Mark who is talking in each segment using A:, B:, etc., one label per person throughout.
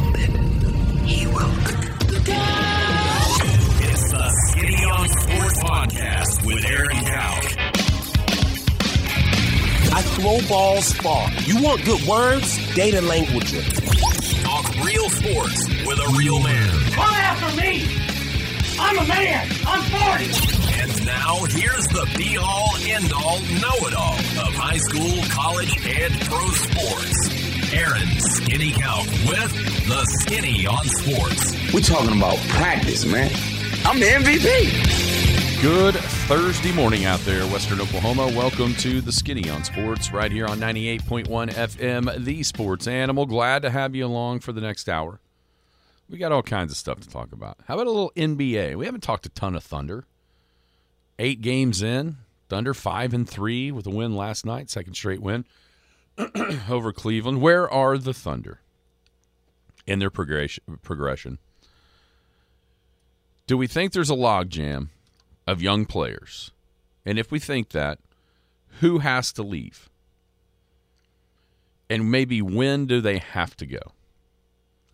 A: grounded, he will.
B: It's the Skinny on Sports Podcast with Aaron Gowk.
A: I throw balls far. You want good words? Data language.
B: Talk real sports with a real man.
C: Come after me! I'm a man! I'm 40!
B: And now here's the be all end all know it all of high school, college, and pro sports. Aaron Skinny Gowk with the Skinny on Sports.
D: We're talking about practice, man. I'm the MVP.
E: Good Thursday morning out there, Western Oklahoma. Welcome to the Skinny on Sports right here on 98.1 FM, the Sports Animal. Glad to have you along for the next hour. We got all kinds of stuff to talk about. How about a little NBA? We haven't talked a ton of Thunder. Eight games in, Thunder five and three with a win last night, second straight win over Cleveland. Where are the Thunder in their progression? Progression. Do we think there's a logjam of young players? And if we think that, who has to leave? And maybe when do they have to go?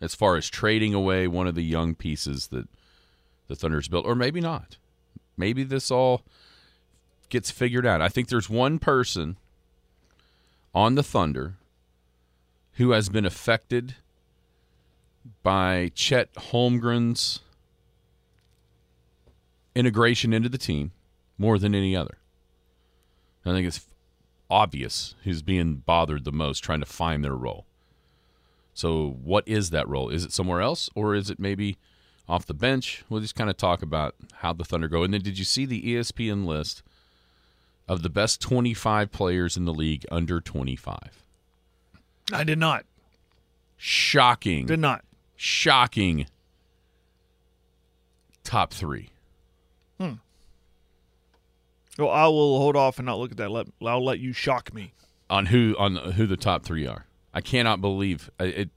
E: As far as trading away one of the young pieces that the Thunder's built, or maybe not. Maybe this all gets figured out. I think there's one person on the Thunder who has been affected by Chet Holmgren's integration into the team more than any other. I think it's obvious who's being bothered the most trying to find their role. So, what is that role? Is it somewhere else, or is it maybe off the bench? We'll just kind of talk about how the Thunder go. And then, did you see the ESPN list of the best 25 players in the league under 25?
F: I did not.
E: Shocking.
F: Did not.
E: Shocking. Top three. Hmm.
F: Well, I will hold off and not look at that. Let, I'll let you shock me.
E: on who on who the top three are. I cannot believe it.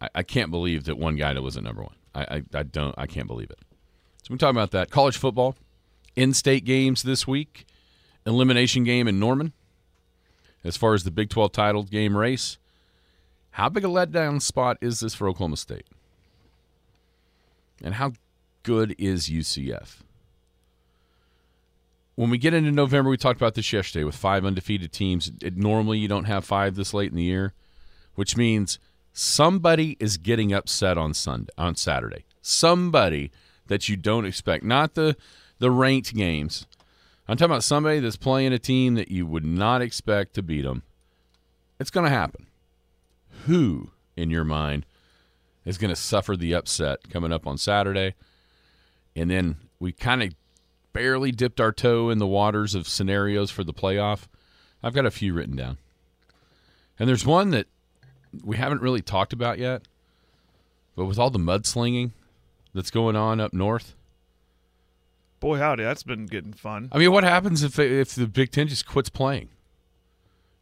E: I, I can't believe that one guy that was at number one. I, I I don't. I can't believe it. So we talk about that college football, in-state games this week, elimination game in Norman. As far as the Big Twelve title game race, how big a letdown spot is this for Oklahoma State? And how good is UCF? when we get into November, we talked about this yesterday with five undefeated teams. It, normally, you don't have five this late in the year, which means somebody is getting upset on Sunday, on Saturday. Somebody that you don't expect, not the the ranked games. I'm talking about somebody that's playing a team that you would not expect to beat them. It's going to happen. Who, in your mind, is going to suffer the upset coming up on Saturday? And then we kind of barely dipped our toe in the waters of scenarios for the playoff. I've got a few written down. And there's one that we haven't really talked about yet, but with all the mudslinging that's going on up north,
F: Boy, howdy, that's been getting fun.
E: I mean, what happens if if the Big Ten just quits playing?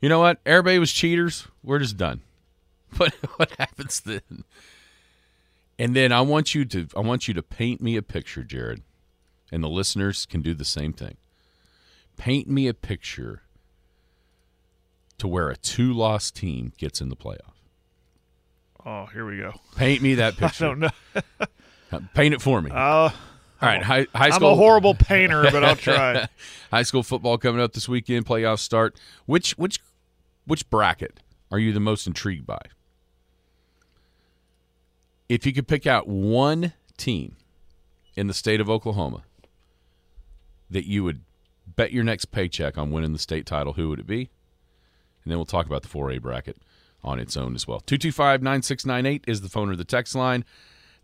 E: You know what? Everybody was cheaters. We're just done. But what happens then? And then I want you to I want you to paint me a picture, Jared, and the listeners can do the same thing. Paint me a picture to where a two loss team gets in the playoff.
F: Oh, here we go.
E: Paint me that
F: I
E: picture.
F: don't know.
E: Paint it for me.
F: Uh,
E: All right, high, high
F: I'm
E: school.
F: a horrible painter, but I'll try.
E: High school football coming up this weekend. Playoffs start. Which which which bracket are you the most intrigued by? If you could pick out one team in the state of Oklahoma that you would bet your next paycheck on winning the state title, who would it be? And then we'll talk about the 4A bracket on its own as well. 225 9698 is the phone or the text line.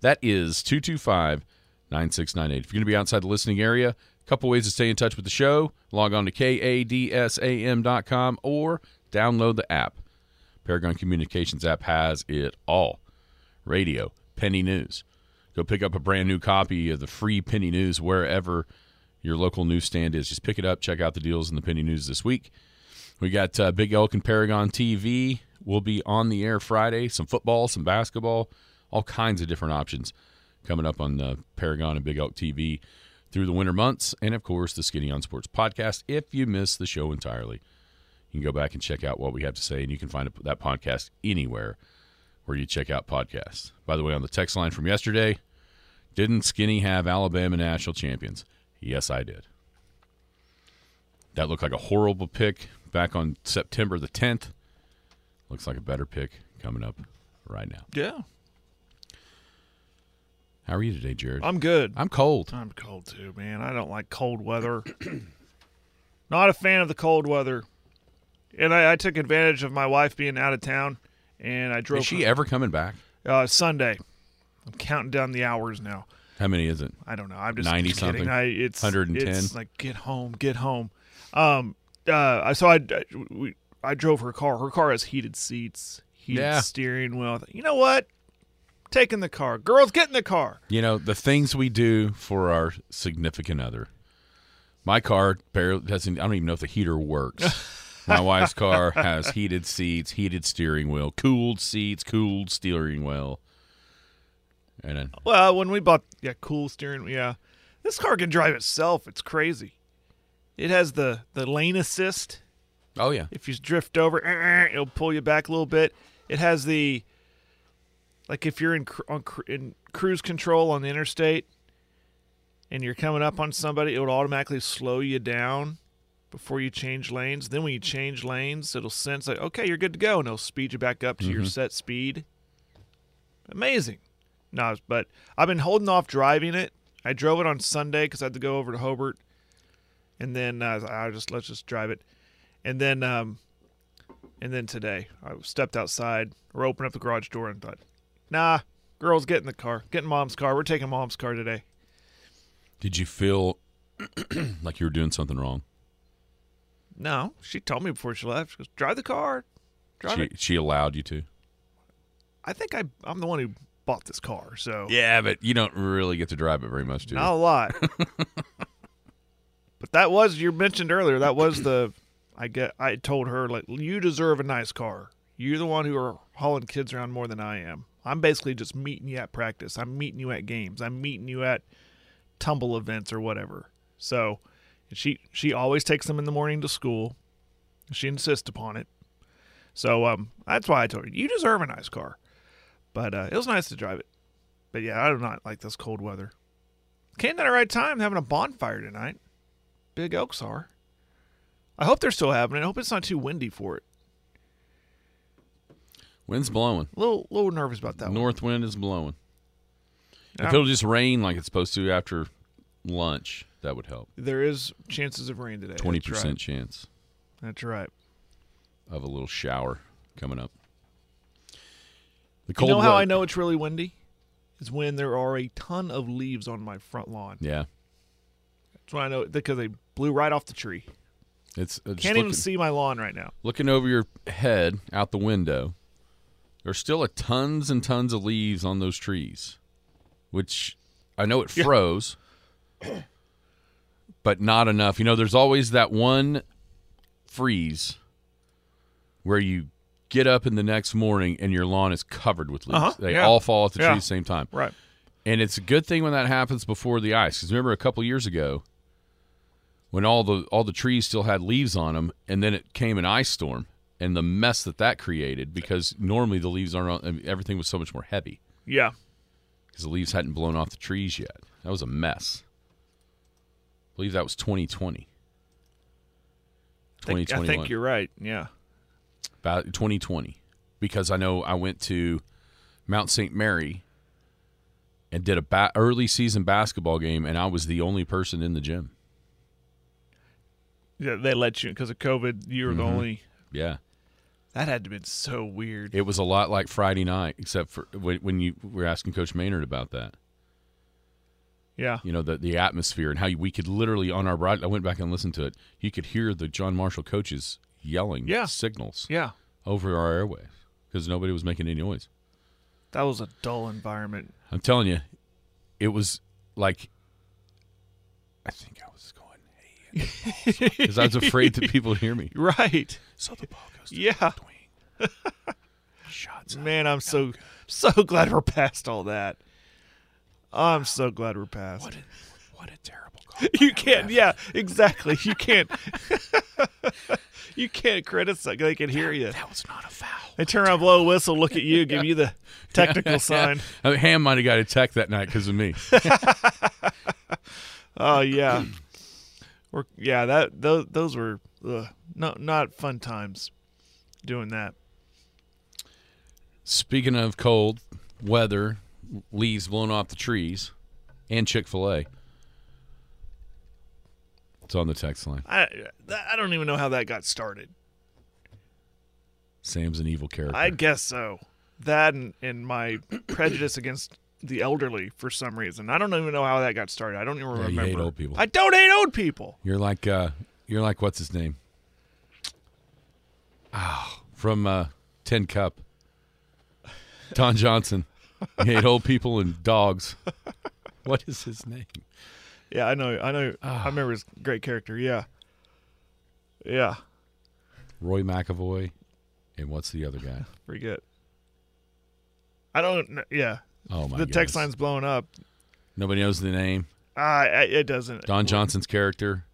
E: That is 225 9698. If you're going to be outside the listening area, a couple ways to stay in touch with the show. Log on to kadsam.com or download the app. Paragon Communications app has it all radio, penny news. Go pick up a brand new copy of the free penny news wherever your local newsstand is. Just pick it up, check out the deals in the penny news this week. We got uh, Big Elk and Paragon TV. We'll be on the air Friday. Some football, some basketball, all kinds of different options coming up on uh, Paragon and Big Elk TV through the winter months. And of course, the Skinny on Sports podcast. If you miss the show entirely, you can go back and check out what we have to say, and you can find that podcast anywhere where you check out podcasts. By the way, on the text line from yesterday, didn't Skinny have Alabama national champions? Yes, I did. That looked like a horrible pick back on September the 10th. Looks like a better pick coming up right now.
F: Yeah,
E: How are you today, Jared?
F: I'm good.
E: I'm cold.
F: I'm cold too, man. I don't like cold weather. Not a fan of the cold weather. And I, I took advantage of my wife being out of town, and I drove
E: Is she ever coming back?
F: uh, Sunday. I'm counting down the hours now.
E: How many is it?
F: I don't know. I'm just
E: 90
F: just
E: something?
F: I, it's
E: 110?
F: It's like get home, get home. Um. Uh. I So I. I, we, I drove her car. Her car has heated seats, heated
E: Yeah.
F: steering wheel. You know what? Taking the car. Girls, get in the car.
E: You know, the things we do for our significant other. My car barely doesn't, I don't even know if the heater works. My wife's car has heated seats, heated steering wheel, cooled seats, cooled steering wheel. And then,
F: Well, when we bought yeah, cool steering, yeah, this car can drive itself. It's crazy. It has the the lane assist.
E: oh, yeah.
F: If you drift over, it'll pull you back a little bit. It has the like if you're in on in cruise control on the interstate and you're coming up on somebody, it would automatically slow you down before you change lanes. Then when you change lanes, it'll sense like okay, you're good to go, and it'll speed you back up to your set speed. Amazing. No, but I've been holding off driving it. I drove it on Sunday because I had to go over to Hobart, and then uh, I just let's just drive it, and then um, and then today I stepped outside or opened up the garage door and thought, nah, girls, get in the car, get in mom's car. We're taking mom's car today.
E: Did you feel like you were doing something wrong?
F: No, she told me before she left. She goes, drive the car, drive
E: She,
F: it.
E: she allowed you to?
F: I think I I'm the one who bought this car, so
E: Yeah, but you don't really get to drive it very much, do you?
F: Not a lot. but that was you mentioned earlier. That was the I get. I told her like you deserve a nice car. You're the one who are hauling kids around more than I am. I'm basically just meeting you at practice. I'm meeting you at games. I'm meeting you at tumble events or whatever. So she she always takes them in the morning to school. She insists upon it. So um that's why I told her you deserve a nice car. But uh, it was nice to drive it. But yeah, I do not like this cold weather. Came at the right time having a bonfire tonight. Big Oaks are. I hope they're still having it. I hope it's not too windy for it.
E: Wind's blowing.
F: A little, little nervous about that one.
E: North wind is blowing. If it'll just rain like it's supposed to after lunch, that would help.
F: There is chances of rain today.
E: Twenty
F: right.
E: percent chance
F: That's right.
E: of a little shower coming up. The
F: You
E: cold
F: know how I know it's really windy? Is when there are a ton of leaves on my front lawn.
E: Yeah,
F: That's when I know because they blew right off the tree.
E: it's uh,
F: Can't
E: looking,
F: even see my lawn right now.
E: looking over your head out the window. There's still a tons and tons of leaves on those trees, which I know it
F: Yeah.
E: froze, but not enough. You know, there's always that one freeze where you get up in the next morning and your lawn is covered with leaves.
F: Uh-huh,
E: They
F: yeah.
E: all fall off the tree
F: Yeah.
E: at the same time.
F: Right.
E: And it's a good thing when that happens before the ice. Because remember, a couple years ago, when all the all the trees still had leaves on them, and then it came an ice storm, and the mess that that created. Because normally the leaves aren't. On, everything was so much more heavy
F: Yeah.
E: because the leaves hadn't blown off the trees yet. That was a mess. I believe that was 2020.
F: I think, I think you're right. Yeah.
E: about 2020 because I know I went to Mount St. Mary and did a ba- early season basketball game and I was the only person in the gym.
F: Yeah, they let you because of COVID. You were the
E: Mm-hmm.
F: only.
E: Yeah.
F: That had to have been so weird.
E: It was a lot like Friday night except for when, when you were asking coach Maynard about that.
F: yeah.
E: You know, the the atmosphere and how we could literally on our broad I went back and listened to it. You could hear the John Marshall coaches yelling
F: Yeah.
E: signals
F: Yeah.
E: over our airwaves because nobody was making any noise.
F: That was a dull environment.
E: I'm telling you, it was like I think I was because I was afraid that people would hear me.
F: Right.
E: So the ball goes to
F: Yeah.
E: Shots.
F: Man, I'm so so glad we're past all that. I'm so glad we're past.
E: What a, what a terrible call.
F: you can't. Yeah, exactly. You can't. you can't criticize. They can hear you.
E: That was not a foul.
F: They turn around, blow a whistle, look at you, give you the technical sign.
E: I mean, Ham might have got a tech that night because of me.
F: Oh yeah, or yeah. That those those were ugh, no not fun times doing that.
E: Speaking of cold weather, leaves blown off the trees, and Chick Fil A. It's on the text line.
F: I I don't even know how that got started.
E: Sam's an evil character.
F: I guess so. That and, and my prejudice against the elderly for some reason. I don't even know how that got started. I don't even
E: Yeah, you
F: remember.
E: hate old people.
F: I don't hate old people.
E: You're like uh you're like what's his name? Oh, from uh Tin Cup. Don Johnson. He hate old people and dogs. What is his name?
F: Yeah, I know. I know.
E: Ah.
F: I remember his great character. Yeah. Yeah.
E: Roy McAvoy. And what's the other guy?
F: Forget. I don't. Yeah.
E: Oh my
F: the text line's blown up.
E: Nobody knows the name.
F: Ah, it doesn't.
E: Don Johnson's character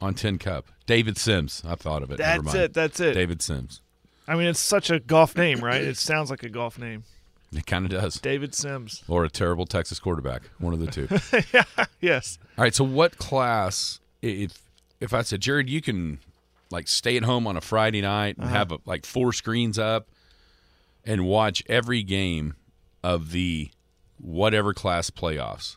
E: on Tin Cup. David Simms. I thought of it. Never
F: That's it. That's it.
E: David Simms.
F: I mean, it's such a golf name, right? It sounds like a golf name.
E: It kind of does.
F: David Simms.
E: Or a terrible Texas quarterback. One of the two.
F: yeah, Yes.
E: All right. So, what class? If if I said, Jared, you can like stay at home on a Friday night and have a, like four screens up and watch every game of the whatever class playoffs.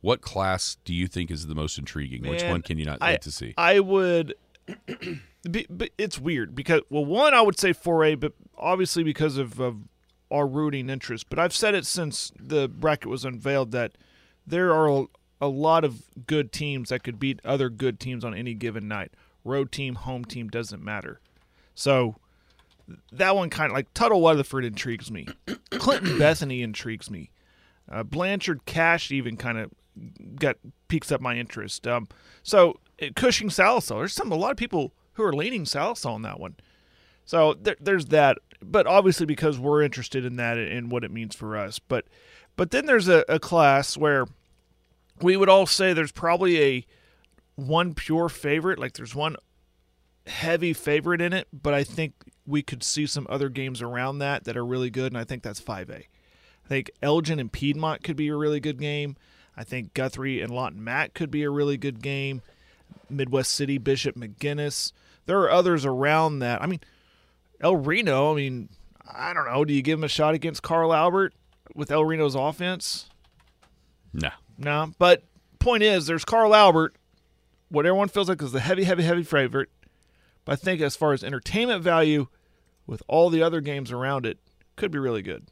E: What class do you think is the most intriguing? Which one can you not
F: I,
E: wait to see?
F: I would. but it's weird because well, one I would say 4A, but obviously because of, of our rooting interest. But I've said it since the bracket was unveiled that there are a lot of good teams that could beat other good teams on any given night. Road team, home team doesn't matter. So that one kind of like Tuttle Weatherford intrigues me. Clinton Bethany intrigues me. Uh, Blanchard Cash even kind of got peaks up my interest. Um, so uh, Cushing Sallisaw, there's some a lot of people who are leaning Sallisaw on that one. So there, there's that, but obviously because we're interested in that and what it means for us. But but then there's a, a class where we would all say there's probably a one pure favorite, like there's one heavy favorite in it, but I think we could see some other games around that that are really good, and I think that's 5A. I think Elgin and Piedmont could be a really good game. I think Guthrie and Lawton Mac could be a really good game. Midwest City, Bishop McGuinness. There are others around that. I mean, El Reno, I mean, I don't know. Do you give him a shot against Carl Albert with El Reno's offense?
E: no.
F: No. But point is, there's Carl Albert, what everyone feels like is the heavy, heavy, heavy favorite. But I think as far as entertainment value, with all the other games around it, could be really good.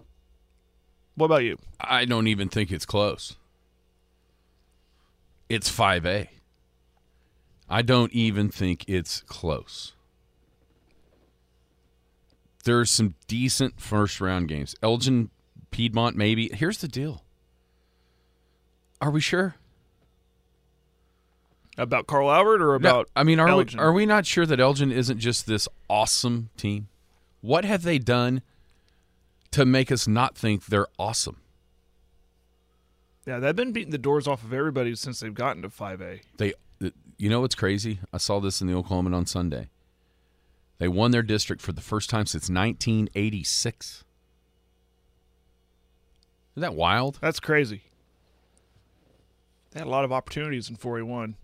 F: What about you?
E: I don't even think it's close. It's 5A. I don't even think it's close. There's some decent first round games. Elgin, Piedmont, maybe. Here's the deal. Are we sure?
F: About Carl Albert or
E: No,
F: about
E: I mean, are
F: Elgin?
E: we are we not sure that Elgin isn't just this awesome team? What have they done to make us not think they're awesome?
F: Yeah, they've been beating the doors off of everybody since they've gotten to 5A.
E: They, you know what's crazy? I saw this in the Oklahoman on Sunday. They won their district for the first time since 1986. Isn't that wild?
F: That's crazy. They had a lot of opportunities in 4A1.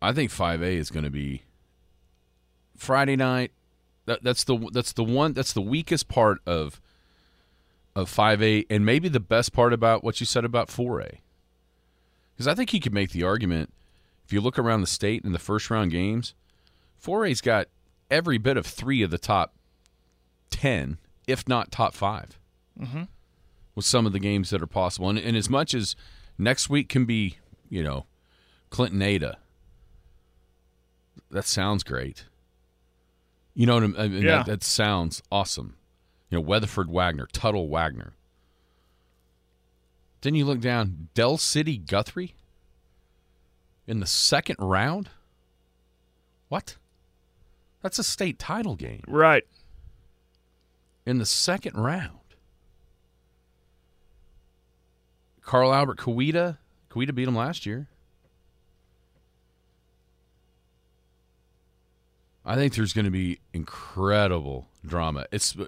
E: I think 5A is going to be Friday night. That, that's the that's the one that's the weakest part of of 5A and maybe the best part about what you said about 4A. Cuz I think you could make the argument if you look around the state in the first round games, 4A's got every bit of 3 of the top 10, if not top 5. Mhm. With some of the games that are possible. And, and as much as next week can be, you know, Clinton Ada that sounds great. You know what I mean? I mean,
F: Yeah.
E: That, that sounds awesome. You know, Weatherford Wagoner, Tuttle Wagoner. Then you look down, Del City Guthrie in the second round. What? That's a state title game
F: Right.
E: in the second round. Carl Albert Coweta, Coweta beat him last year. I think there's going to be incredible drama. It's uh,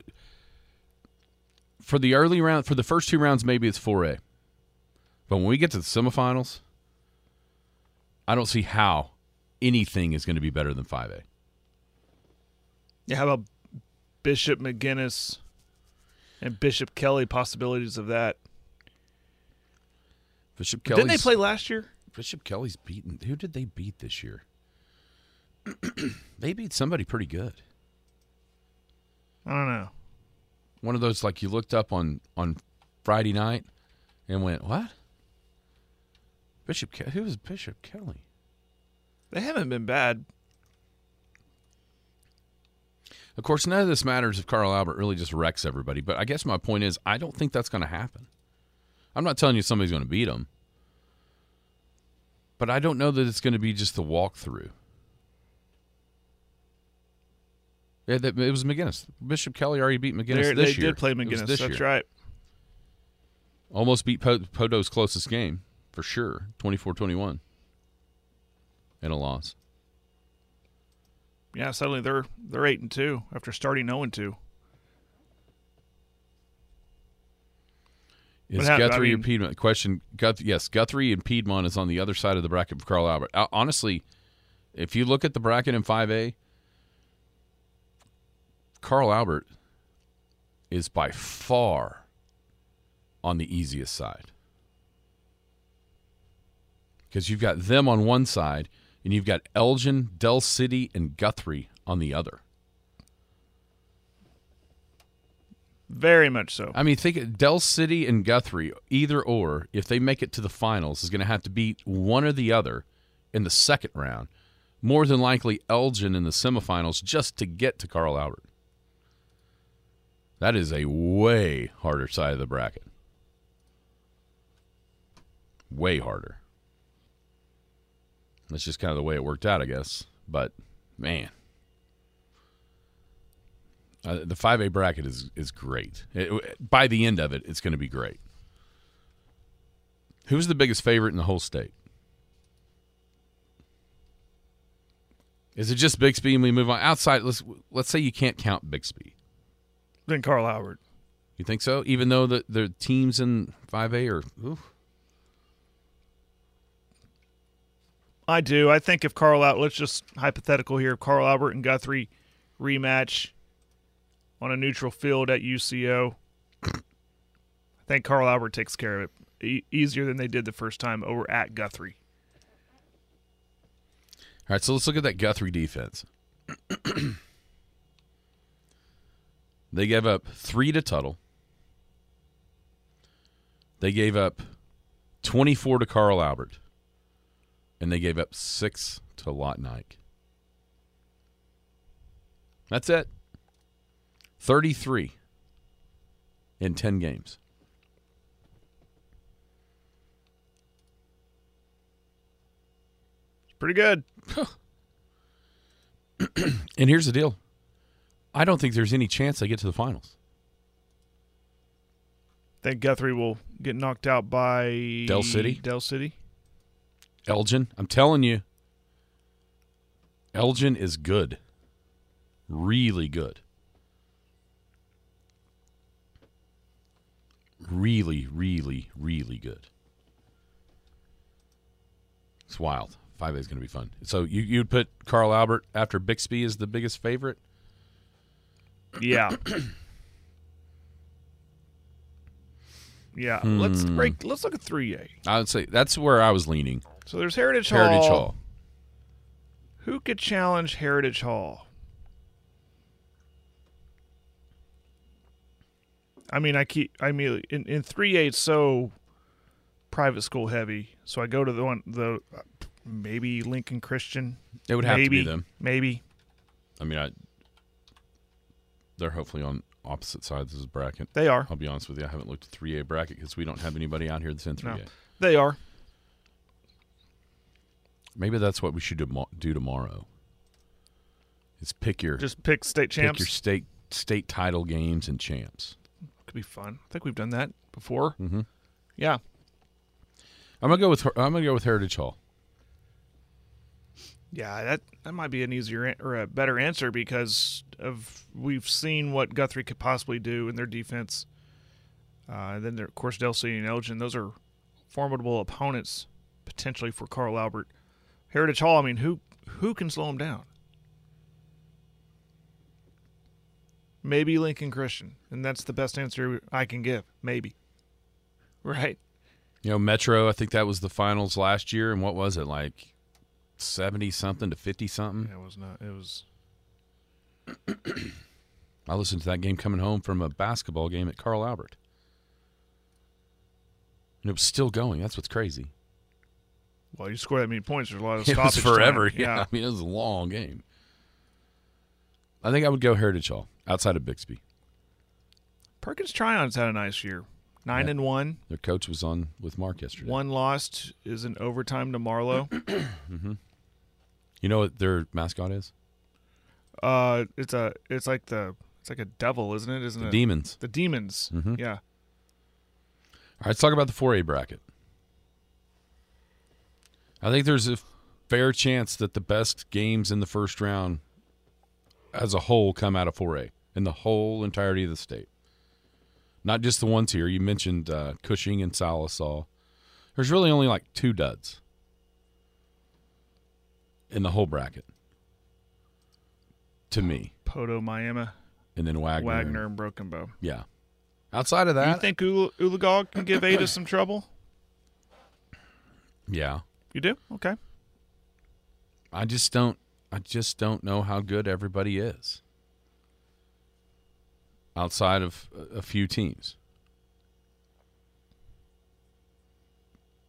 E: for the early round, for the first two rounds, maybe it's 4A. But when we get to the semifinals, I don't see how anything is going to be better than 5A.
F: Yeah, how about Bishop McGuinness and Bishop Kelly possibilities of that?
E: Bishop Kelly.
F: Didn't they play last year?
E: Bishop Kelly's beaten. Who did they beat this year? they beat somebody pretty good.
F: I don't know.
E: One of those like you looked up on on Friday night and went, "What?" Bishop Ke- who is Bishop Kelly?
F: They haven't been bad.
E: Of course, none of this matters if Carl Albert really just wrecks everybody. But I guess my point is, I don't think that's going to happen. I'm not telling you somebody's going to beat them, but I don't know that it's going to be just the walkthrough. Yeah, that, it was McGuinness. Bishop Kelly already beat McGuinness
F: They're-
E: this
F: they
E: year.
F: did play McGuinness.
E: this
F: That's
E: year.
F: right.
E: Almost beat po- Poteau's closest game for sure, 24-21, and a loss.
F: Yeah, suddenly they're they're eight and two after starting zero and two.
E: Is
F: What hap- I
E: Guthrie or
F: mean-
E: Piedmont? Question. Guth- yes, Guthrie and Piedmont is on the other side of the bracket for Carl Albert. Honestly, if you look at the bracket in 5A, Carl Albert is by far on the easiest side. Because you've got them on one side, and you've got Elgin, Del City, and Guthrie on the other.
F: Very much so.
E: I mean, think Del City and Guthrie, either or, if they make it to the finals, is going to have to beat one or the other in the second round. More than likely, Elgin in the semifinals just to get to Carl Albert. That is a way harder side of the bracket. Way harder. That's just kind of the way it worked out, I guess. But, man. Uh, the 5A bracket is is great. It- by the end of it, it's going to be great. Who's the biggest favorite in the whole state? Is it just Bixby and we move on outside? Let's let's say you can't count Bixby.
F: Then Carl Albert.
E: You think so? Even though the the teams in 5A are oof.
F: I do. I think if Carl out, let's just hypothetical here. If Carl Albert and Guthrie rematch on a neutral field at UCO, I think Carl Albert takes care of it e- easier than they did the first time over at Guthrie.
E: All right, so let's look at that Guthrie defense. they gave up three to Tuttle. They gave up 24 to Carl Albert. And they gave up six to Lawton Ike. That's it. 33 in 10 games.
F: It's pretty good.
E: And here's the deal I don't think there's any chance they get to the finals.
F: think Guthrie will get knocked out by
E: Del City?
F: Del City.
E: Elgin, I'm telling you, Elgin is good. Really good. Really, really, really good. It's wild. 5A is going to be fun. So you you'd put Carl Albert after Bixby as the biggest favorite?
F: Yeah. yeah. Let's
E: Hmm.
F: break. Let's look at three A.
E: I would say that's where I was leaning.
F: So there's Heritage Hall.
E: Heritage Hall.
F: Who could challenge Heritage Hall? I mean, I keep. I mean, in in three A, it's so private school heavy. So I go to the one the uh, maybe Lincoln Christian.
E: It would have
F: maybe,
E: to be them.
F: Maybe.
E: I mean, I, they're hopefully on opposite sides of the bracket.
F: They are.
E: I'll be honest with you. I haven't looked at 3A bracket because we don't have anybody out here that's in 3A.
F: No. They are.
E: Maybe that's what we should do, do tomorrow. Is pick your
F: Just pick state
E: pick
F: champs.
E: your state state title games and champs.
F: Could be fun. I think we've done that before.
E: Mhm.
F: Yeah.
E: I'm gonna go with I'm gonna go with Heritage Hall.
F: Yeah, that that might be an easier or a better answer because of we've seen what Guthrie could possibly do in their defense. Uh, and then, there, of course, Del City and Elgin. Those are formidable opponents potentially for Carl Albert. Heritage Hall. I mean, who who can slow him down? Maybe Lincoln Christian, and that's the best answer I can give. Maybe, right?
E: You know, Metro. I think that was the finals last year, and what was it like, seventy something to fifty something?
F: It was not. It was
E: I listened to that game coming home from a basketball game at Carl Albert, and it was still going. That's what's crazy.
F: well. You score that many points. There's a lot of
E: It was forever. Yeah. I mean, it was a long game. I think I would go Heritage Hall outside of Bixby.
F: Perkins Tryon's had a nice year. Nine
E: Yeah.
F: and one.
E: Their coach was on with Mark yesterday.
F: One lost is in overtime to Marlow.
E: You know what their mascot is?
F: uh, it's a it's like the it's like a devil, isn't it? Isn't it?
E: The
F: it?
E: Demons.
F: The demons.
E: Mhm.
F: Yeah.
E: All right, let's talk about the 4A bracket. I think there's a fair chance that the best games in the first round as a whole come out of 4A in the whole entirety of the state. Not just the ones here. You mentioned uh, Cushing and Sallisaw. There's really only like two duds in the whole bracket to me.
F: Poteau, Miami,
E: And then Wagoner.
F: Wagoner, and Broken Bow.
E: Yeah. Outside of that,
F: you think Ul- Oologah can give Ada some trouble?
E: yeah.
F: You do? Okay.
E: I just don't I just don't know how good everybody is. Outside of a few teams.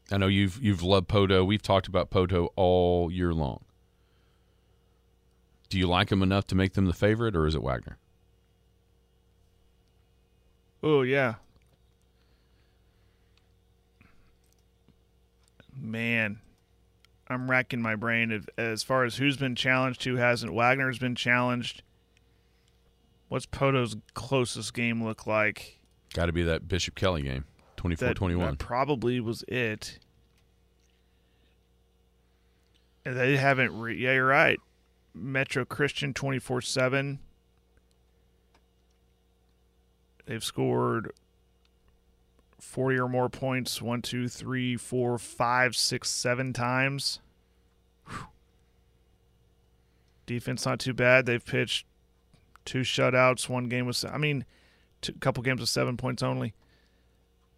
E: I know you've you've loved Poteau. We've talked about Poteau all year long. Do you like him enough to make them the favorite or is it Wagoner?
F: Oh yeah. Man, I'm racking my brain as far as who's been challenged, who hasn't. Wagoner's been challenged. What's Poteau's closest game look like?
E: Got to be that Bishop Kelly game,
F: That,
E: 24-21.
F: that probably was it. And they haven't. Re- yeah, you're right. Metro Christian 24 7. They've scored 40 or more points one, two, three, four, five, six, seven times. Whew. Defense not too bad. They've pitched two shutouts, one game was, I mean, a couple games with seven points only.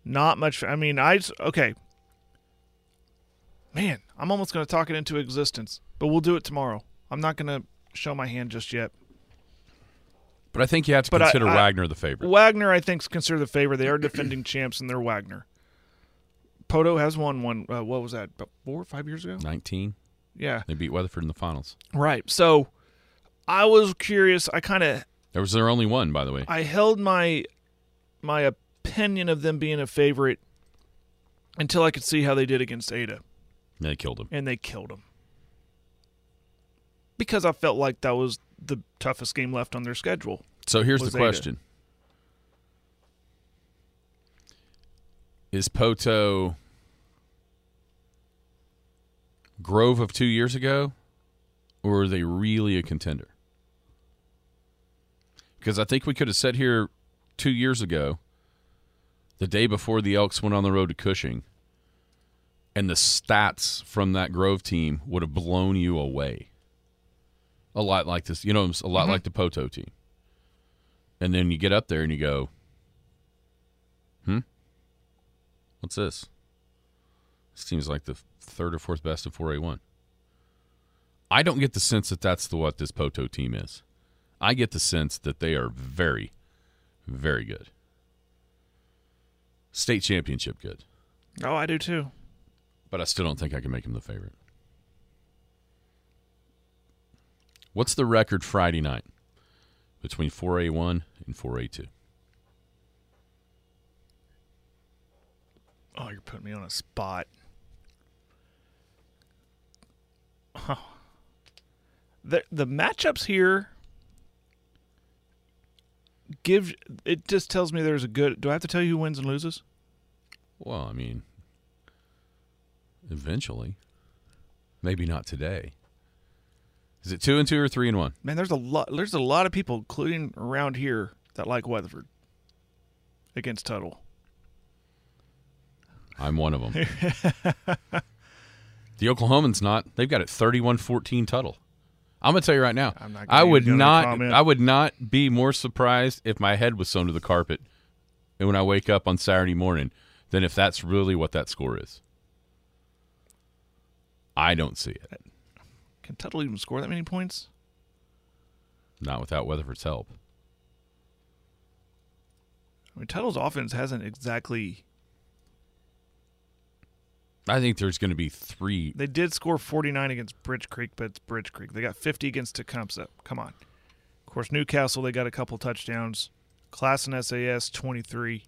F: Not much. I mean, I okay. Man, I'm almost going to talk it into existence, but we'll do it tomorrow. I'm not going to show my hand just yet.
E: But I think you have to
F: But I-
E: consider
F: I-
E: Wagoner the favorite.
F: Wagoner, I think, is considered the favorite. They are defending champs, and they're Wagoner. Poteau has won one. Uh, what was that? About four or five years ago?
E: 19.
F: Yeah.
E: They beat Weatherford in the finals.
F: Right. So, I was curious. I kind of
E: There was their only one, by the way.
F: I held my my opinion of them being a favorite until I could see how they did against Ada,
E: They killed him.
F: and they killed them because I felt like that was the toughest game left on their schedule.
E: So here's the
F: Ada.
E: question: Is Poteau Grove of two years ago, or are they really a contender? Because I think we could have sat here two years ago, the day before the Elks went on the road to Cushing, and the stats from that Grove team would have blown you away. A lot like this, you know, a lot like the Poteau team. And then you get up there and you go, hmm? What's this? This seems like the third or fourth best of 4A1. I don't get the sense that that's the what this Poto team is. I get the sense that they are very, very good. State championship good.
F: Oh, I do too.
E: But I still don't think I can make him the favorite. What's the record Friday night between 4A1 and 4A2?
F: Oh, you're putting me on a spot. Oh. The the matchups here give it just tells me there's a good. Do I have to tell you who wins and loses?
E: Well, I mean, Eventually. Maybe not today. Is it two and two or three and one?
F: Man, there's a lot. There's a lot of people, including around here, that like Weatherford against Tuttle.
E: I'm one of them. the Oklahomans not. They've got it 31-14 Tuttle. I'm gonna tell you right now.
F: Not
E: I would not. I would not be more surprised if my head was sewn to the carpet, and when I wake up on Saturday morning, than if that's really what that score is. I don't see it.
F: Can Tuttle even score that many points?
E: Not without Weatherford's help.
F: I mean, Tuttle's offense hasn't exactly.
E: I think there's going to be three.
F: They did score 49 against Bridge Creek, but it's Bridge Creek. They got 50 against Tecumseh. Come on. Of course, Newcastle, they got a couple touchdowns. Class and SAS, 23.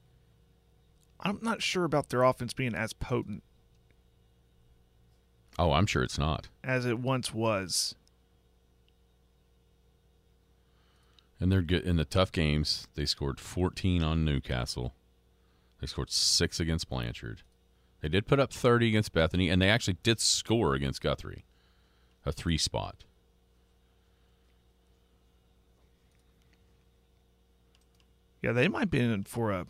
F: I'm not sure about their offense being as potent
E: Oh, I'm sure it's not.
F: as it once was.
E: And they're good in the tough games. They scored 14 on Newcastle. They scored six against Blanchard. They did put up 30 against Bethany, and they actually did score against Guthrie, a three spot.
F: Yeah, they might be in for a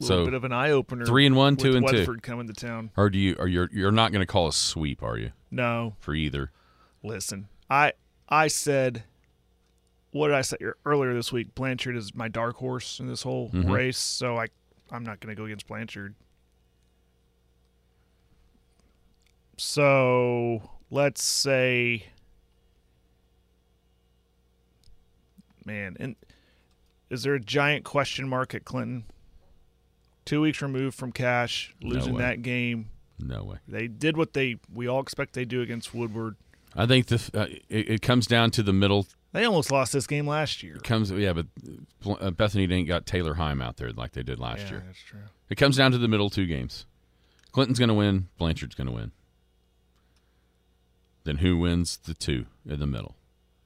E: So,
F: little bit of an eye opener.
E: three and one, two and two.
F: Weatherford coming to town.
E: Or do you? Or you're you're not going to call a sweep, are you?
F: No,
E: For either.
F: listen. I I said what did I say earlier this week? Blanchard is my dark horse in this whole
E: Mhm.
F: race, so I I'm not going to go against Blanchard. So let's say, man, and is there a giant question mark at Clinton? Two weeks removed from Cash, losing
E: way.
F: that game.
E: No way.
F: They did what they we all expect they do against Woodward.
E: I think the uh, it, it comes down to the middle.
F: They almost lost this game last year.
E: It comes yeah, but uh, Bethany ain't got Taylor Heim out there like they did last
F: yeah,
E: year.
F: that's true.
E: It comes down to the middle two games. Clinton's going to win. Blanchard's going to win. Then who wins the two in the middle?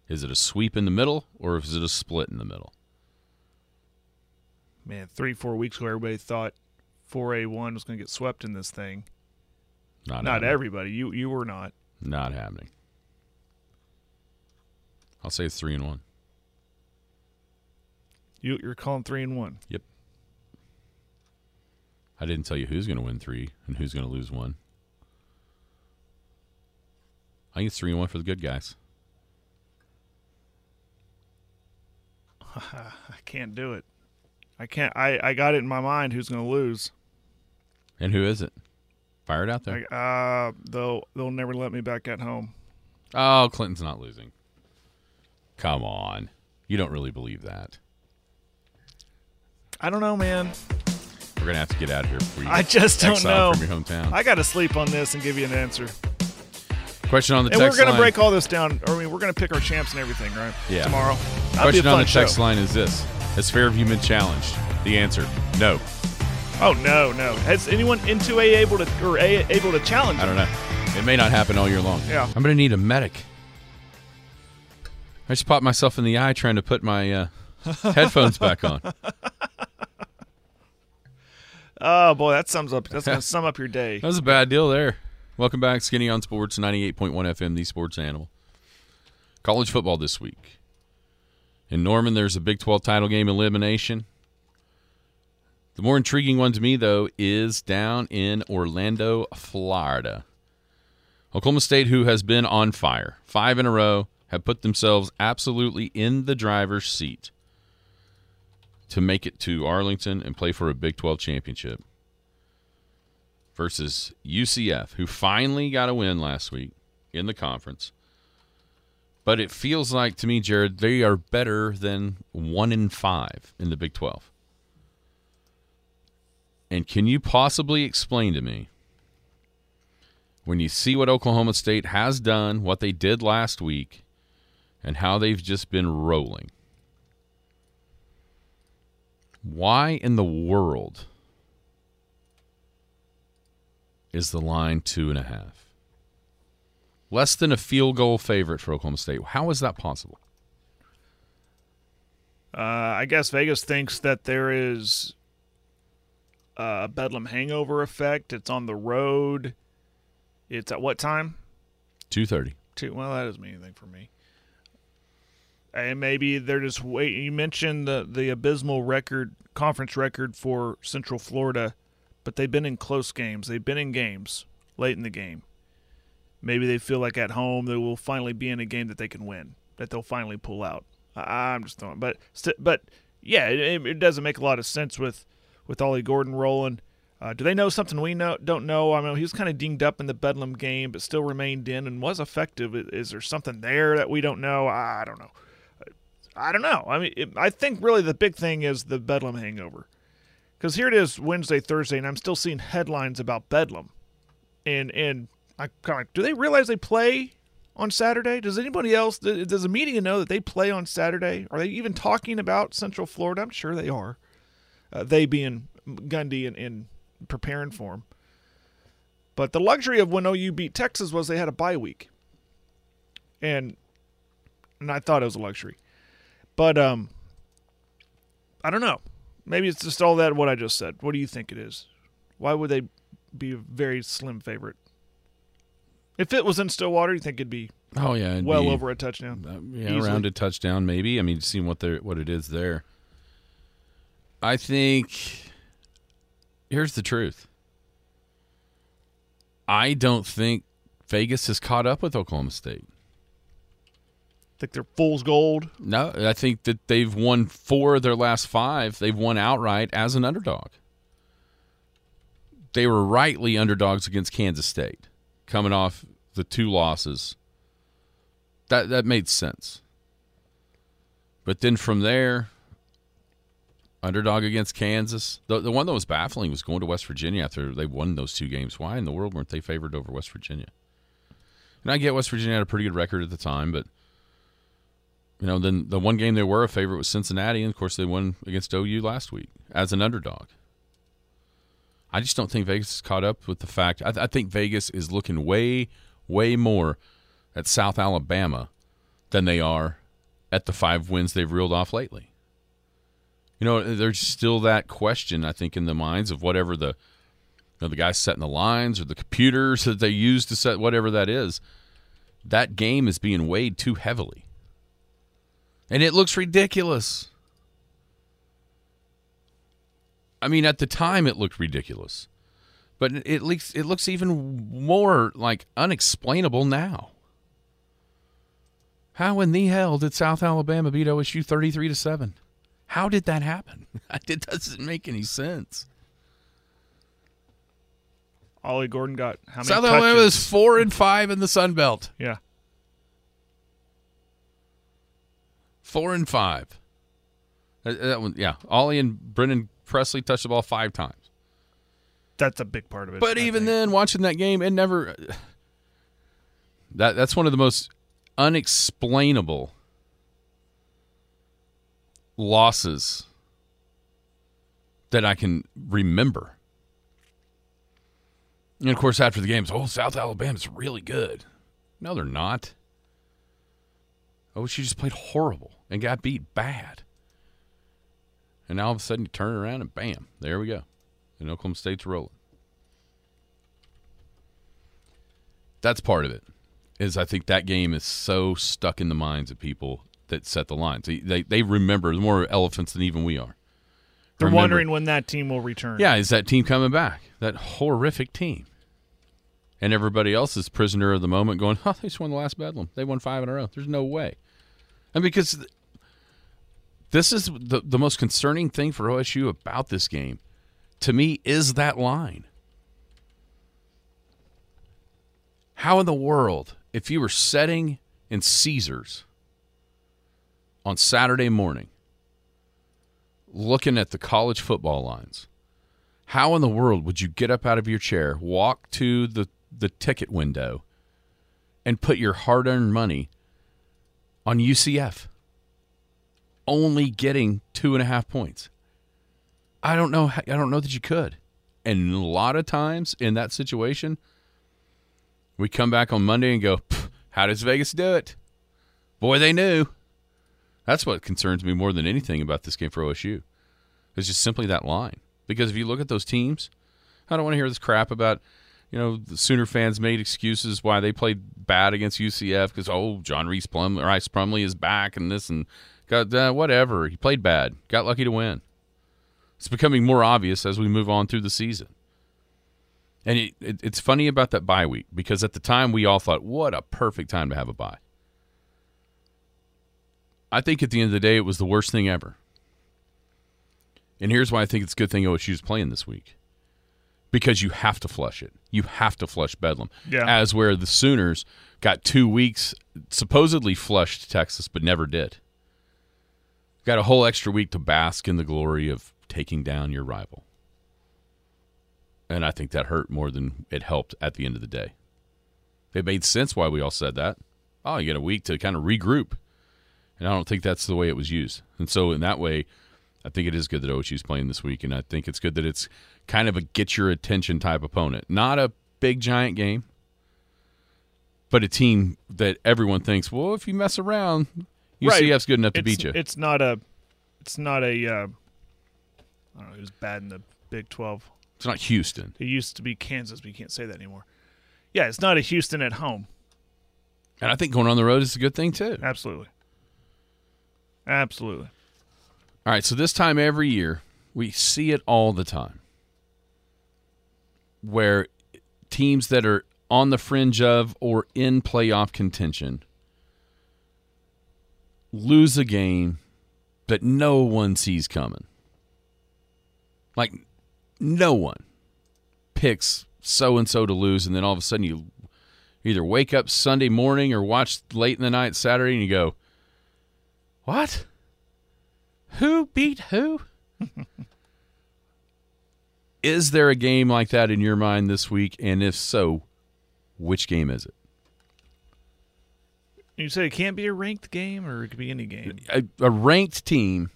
E: Is it a sweep in the middle or is it a split in the middle?
F: Man, three four weeks ago, everybody thought 4A1 was going to get swept in this thing.
E: Not
F: Not
E: happening.
F: everybody. You you were not.
E: Not happening. I'll say it's three and one.
F: You you're calling three and one.
E: Yep. I didn't tell you who's going to win three and who's going to lose one. I think it's three and one for the good guys.
F: I can't do it. I can't. I I got it in my mind who's going to lose.
E: And who is it? Fire it out there.
F: Like, uh, they'll they'll never let me back at home.
E: Oh, Clinton's not losing. Come on. You don't really believe that.
F: I don't know, man.
E: We're going to have to get out of here before you
F: I just don't know.
E: from your hometown.
F: I got to sleep on this and give you an answer.
E: Question on the text line.
F: And we're going to break all this down. Or, I mean, we're going to pick our champs and everything, right?
E: Yeah.
F: Tomorrow. That'll
E: Question on the text
F: show.
E: line is this. Has Fairview been challenged? The answer, no.
F: Oh no, no. Has anyone into 2A able to or A able to challenge?
E: I don't know. It may not happen all year long.
F: Yeah.
E: I'm going to need a medic. I just popped myself in the eye trying to put my uh, headphones back on.
F: Oh boy, that sums up. That's gonna sum up your day.
E: That was a bad deal there. Welcome back, Skinny on Sports, 98.1 FM, the sports animal. College football this week. In Norman, there's a Big 12 title game elimination. The more intriguing one to me, though, is down in Orlando, Florida. Oklahoma State, who has been on fire, five in a row, have put themselves absolutely in the driver's seat to make it to Arlington and play for a Big 12 championship versus UCF, who finally got a win last week in the conference. But it feels like to me, Jared, they are better than one in five in the Big 12. And can you possibly explain to me when you see what Oklahoma State has done, what they did last week, and how they've just been rolling? Why in the world is the line two and a half? Less than a field goal favorite for Oklahoma State. How is that possible?
F: Uh, I guess Vegas thinks that there is a Bedlam hangover effect. It's on the road. It's at what time?
E: Two thirty.
F: Two. Well, that doesn't mean anything for me. And maybe they're just waiting. You mentioned the the abysmal record, conference record for Central Florida, but they've been in close games. They've been in games late in the game. Maybe they feel like at home they will finally be in a game that they can win, that they'll finally pull out. I, I'm just throwing, but but yeah, it, it doesn't make a lot of sense with with Ollie Gordon rolling. Uh, do they know something we know don't know? I mean, he was kind of dinged up in the Bedlam game, but still remained in and was effective. Is, is there something there that we don't know? I don't know. I don't know. I mean, it, I think really the big thing is the Bedlam hangover, because here it is Wednesday, Thursday, and I'm still seeing headlines about Bedlam, and and I kind of do they realize they play on Saturday? Does anybody else? Does the media know that they play on Saturday? Are they even talking about Central Florida? I'm sure they are. Uh, they being Gundy and, and preparing for him. But the luxury of when OU beat Texas was they had a bye week, and and I thought it was a luxury. But um, I don't know. Maybe it's just all that what I just said. What do you think it is? Why would they be a very slim favorite? If it was in Stillwater, you think it'd be
E: Oh yeah,
F: well
E: be,
F: over a touchdown?
E: uh, yeah,
F: Easily.
E: around a touchdown maybe. I mean, seeing what they what it is there. I think here's the truth. I don't think Vegas has caught up with Oklahoma State.
F: Think they're fool's gold.
E: No, I think that they've won four of their last five. They've won outright as an underdog. They were rightly underdogs against Kansas State, coming off the two losses. That that made sense. But then from there, underdog against Kansas. The the one that was baffling was going to West Virginia after they won those two games. Why in the world weren't they favored over West Virginia? And I get West Virginia had a pretty good record at the time, but you know, then the one game they were a favorite was Cincinnati, and of course they won against OU last week as an underdog. I just don't think Vegas is caught up with the fact. I, I think Vegas is looking way, way more at South Alabama than they are at the five wins they've reeled off lately. You know, there's still that question I think in the minds of whatever the you know, the guys setting the lines or the computers that they use to set whatever that is. That game is being weighed too heavily. And it looks ridiculous. I mean, at the time it looked ridiculous. But it looks it looks even more like unexplainable now. How in the hell did South Alabama beat OSU 33 to 7? How did that happen? It doesn't make any sense.
F: Ollie Gordon got how many
E: South
F: touches?
E: Alabama is 4 and 5 in the Sun Belt.
F: yeah.
E: 4 and 5. Uh, That one, yeah. Ollie and Brennan Presley touched the ball 5 times.
F: That's a big part of it.
E: But
F: I
E: even
F: think.
E: then, watching that game, it never. That that's one of the most unexplainable losses that I can remember. And of course, after the games, oh, South Alabama's really good. No, they're not. Oh, she just played horrible and got beat bad. And now all of a sudden you turn around and bam, there we go. And Oklahoma State's rolling. That's part of it. Is I think that game is so stuck in the minds of people that set the lines. They they, they remember more elephants than even we are.
F: they're
E: Remember-
F: wondering when that team will return.
E: Yeah, is that team coming back? That horrific team. And everybody else is prisoner of the moment going, oh, they just won the last Bedlam. They won five in a row. There's no way. And because this is the, the most concerning thing for OSU about this game, to me, is that line. How in the world, if you were setting in Caesars on Saturday morning, looking at the college football lines, how in the world would you get up out of your chair, walk to the, the ticket window, and put your hard earned money on UCF? Only getting two and a half points. I don't know. I don't know that you could. And a lot of times in that situation, we come back on Monday and go, "How does Vegas do it?" Boy, they knew. That's what concerns me more than anything about this game for OSU. It's just simply that line. Because if you look at those teams, I don't want to hear this crap about, you know, the Sooner fans made excuses why they played bad against UCF because oh, John Rhys Plum Rhys Plumlee is back and this and got uh, whatever. He played bad, got lucky to win. It's becoming more obvious as we move on through the season. And it, it, it's funny about that bye week because at the time we all thought, what a perfect time to have a bye. I think at the end of the day, it was the worst thing ever. And here's why I think it's a good thing OSU's playing this week because you have to flush it. You have to flush Bedlam.
F: Yeah.
E: As where the Sooners got two weeks, supposedly flushed Texas, but never did. Got a whole extra week to bask in the glory of taking down your rival. And I think that hurt more than it helped at the end of the day. It made sense why we all said that. Oh, you get a week to kind of regroup. And I don't think that's the way it was used. And so, in that way, I think it is good that OSU's playing this week. And I think it's good that it's kind of a get your attention type opponent. Not a big, giant game, but a team that everyone thinks, well, if you mess around, UCF's
F: Right.
E: good enough to
F: it's,
E: beat you.
F: It's not a. It's not a. Uh, I don't know. It was bad in the Big Twelve.
E: It's not Houston.
F: It used to be Kansas, but you can't say that anymore. Yeah, it's not a Houston at home.
E: And I think going on the road is a good thing, too.
F: Absolutely. Absolutely.
E: All right, so this time every year, we see it all the time where teams that are on the fringe of or in playoff contention lose a game that no one sees coming. Like, no one picks so and so to lose, and then all of a sudden you either wake up Sunday morning or watch late in the night Saturday and you go, What? Who beat who? is there a game like that in your mind this week? And if so, which game is it?
F: You say it can't be a ranked game, or it could be any game.
E: A, a ranked team,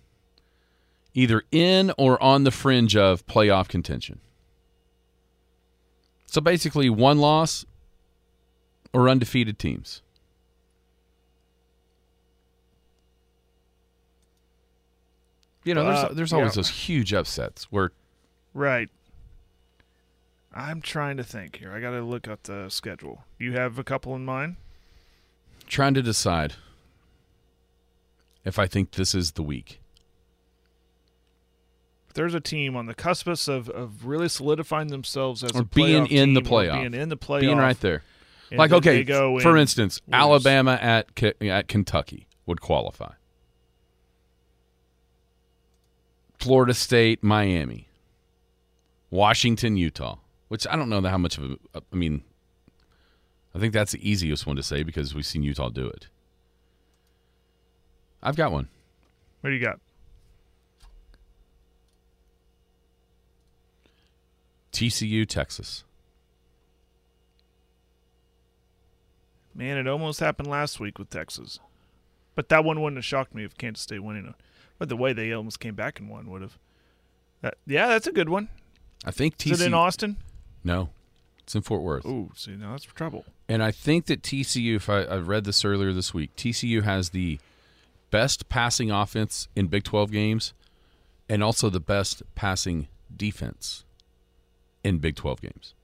E: either in or on the fringe of playoff contention. So basically, one loss or undefeated teams. You know, there's
F: Uh,
E: there's always
F: yeah.
E: those huge upsets where
F: Right. I'm trying to think here. I got to look up the schedule. You have a couple in mind?
E: Trying to decide if I think this is the week.
F: There's a team on the cuspice of, of really solidifying themselves as
E: Or
F: a
E: being in the playoff.
F: being in the playoff,
E: Being right there. like okay, for instance,
F: lose.
E: Alabama at at Kentucky would qualify. Florida State, Miami, Washington, Utah. Which I don't know how much of a. I mean, I think that's the easiest one to say because we've seen Utah do it. I've got one.
F: What do you got?
E: TCU, Texas.
F: Man, it almost happened last week with Texas, but that one wouldn't have shocked me if Kansas State winning it. But the way they almost came back and won would have. That, yeah, that's a good one.
E: I think
F: Is it in Austin?
E: No, it's in Fort Worth.
F: Ooh, see, now that's trouble.
E: And I think that TCU, if I, I read this earlier this week, TCU has the best passing offense in Big 12 games and also the best passing defense in Big 12 games.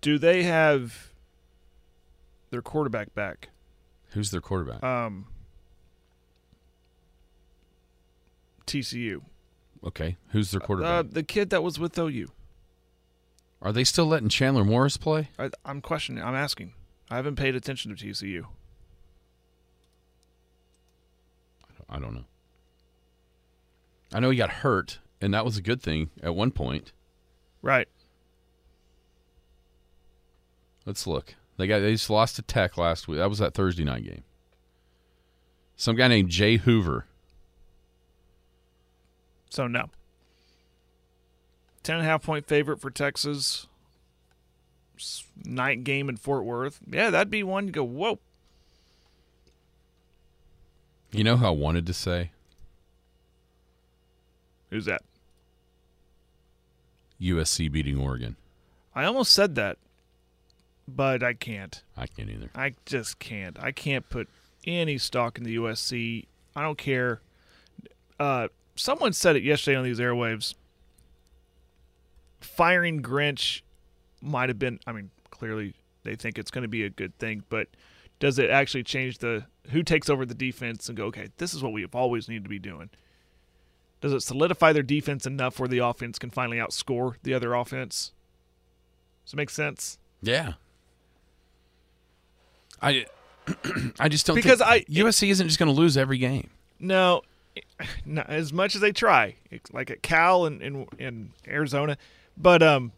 F: Do they have their quarterback back?
E: Who's their quarterback?
F: Um, TCU.
E: okay. Who's their
F: Uh,
E: quarterback?
F: the kid that was with OU.
E: Are they still letting Chandler Morris play?
F: I, I'm questioning. I'm asking. I haven't paid attention to TCU.
E: I don't know. I know he got hurt, and that was a good thing at one point.
F: Right.
E: Let's look. They got they just lost to Tech last week. That was that Thursday night game. Some guy named Jay Hoover.
F: So no. Ten and a half point favorite for Texas. Night game in Fort Worth. Yeah, that'd be one. You go, whoa.
E: You know who I wanted to say?
F: Who's that?
E: USC beating Oregon.
F: I almost said that, but I can't.
E: I can't either.
F: I just can't. I can't put any stock in the USC. I don't care. Uh, someone said it yesterday on these airwaves. Firing Grinch might have been. I mean, clearly they think it's going to be a good thing, but does it actually change the who takes over the defense and go? Okay, this is what we have always needed to be doing. Does it solidify their defense enough where the offense can finally outscore the other offense? Does it make sense?
E: Yeah. I I just don't
F: Because
E: think
F: I-
E: USC isn't just going to lose every game.
F: No, as much as they try, like at Cal and in, in Arizona. But um,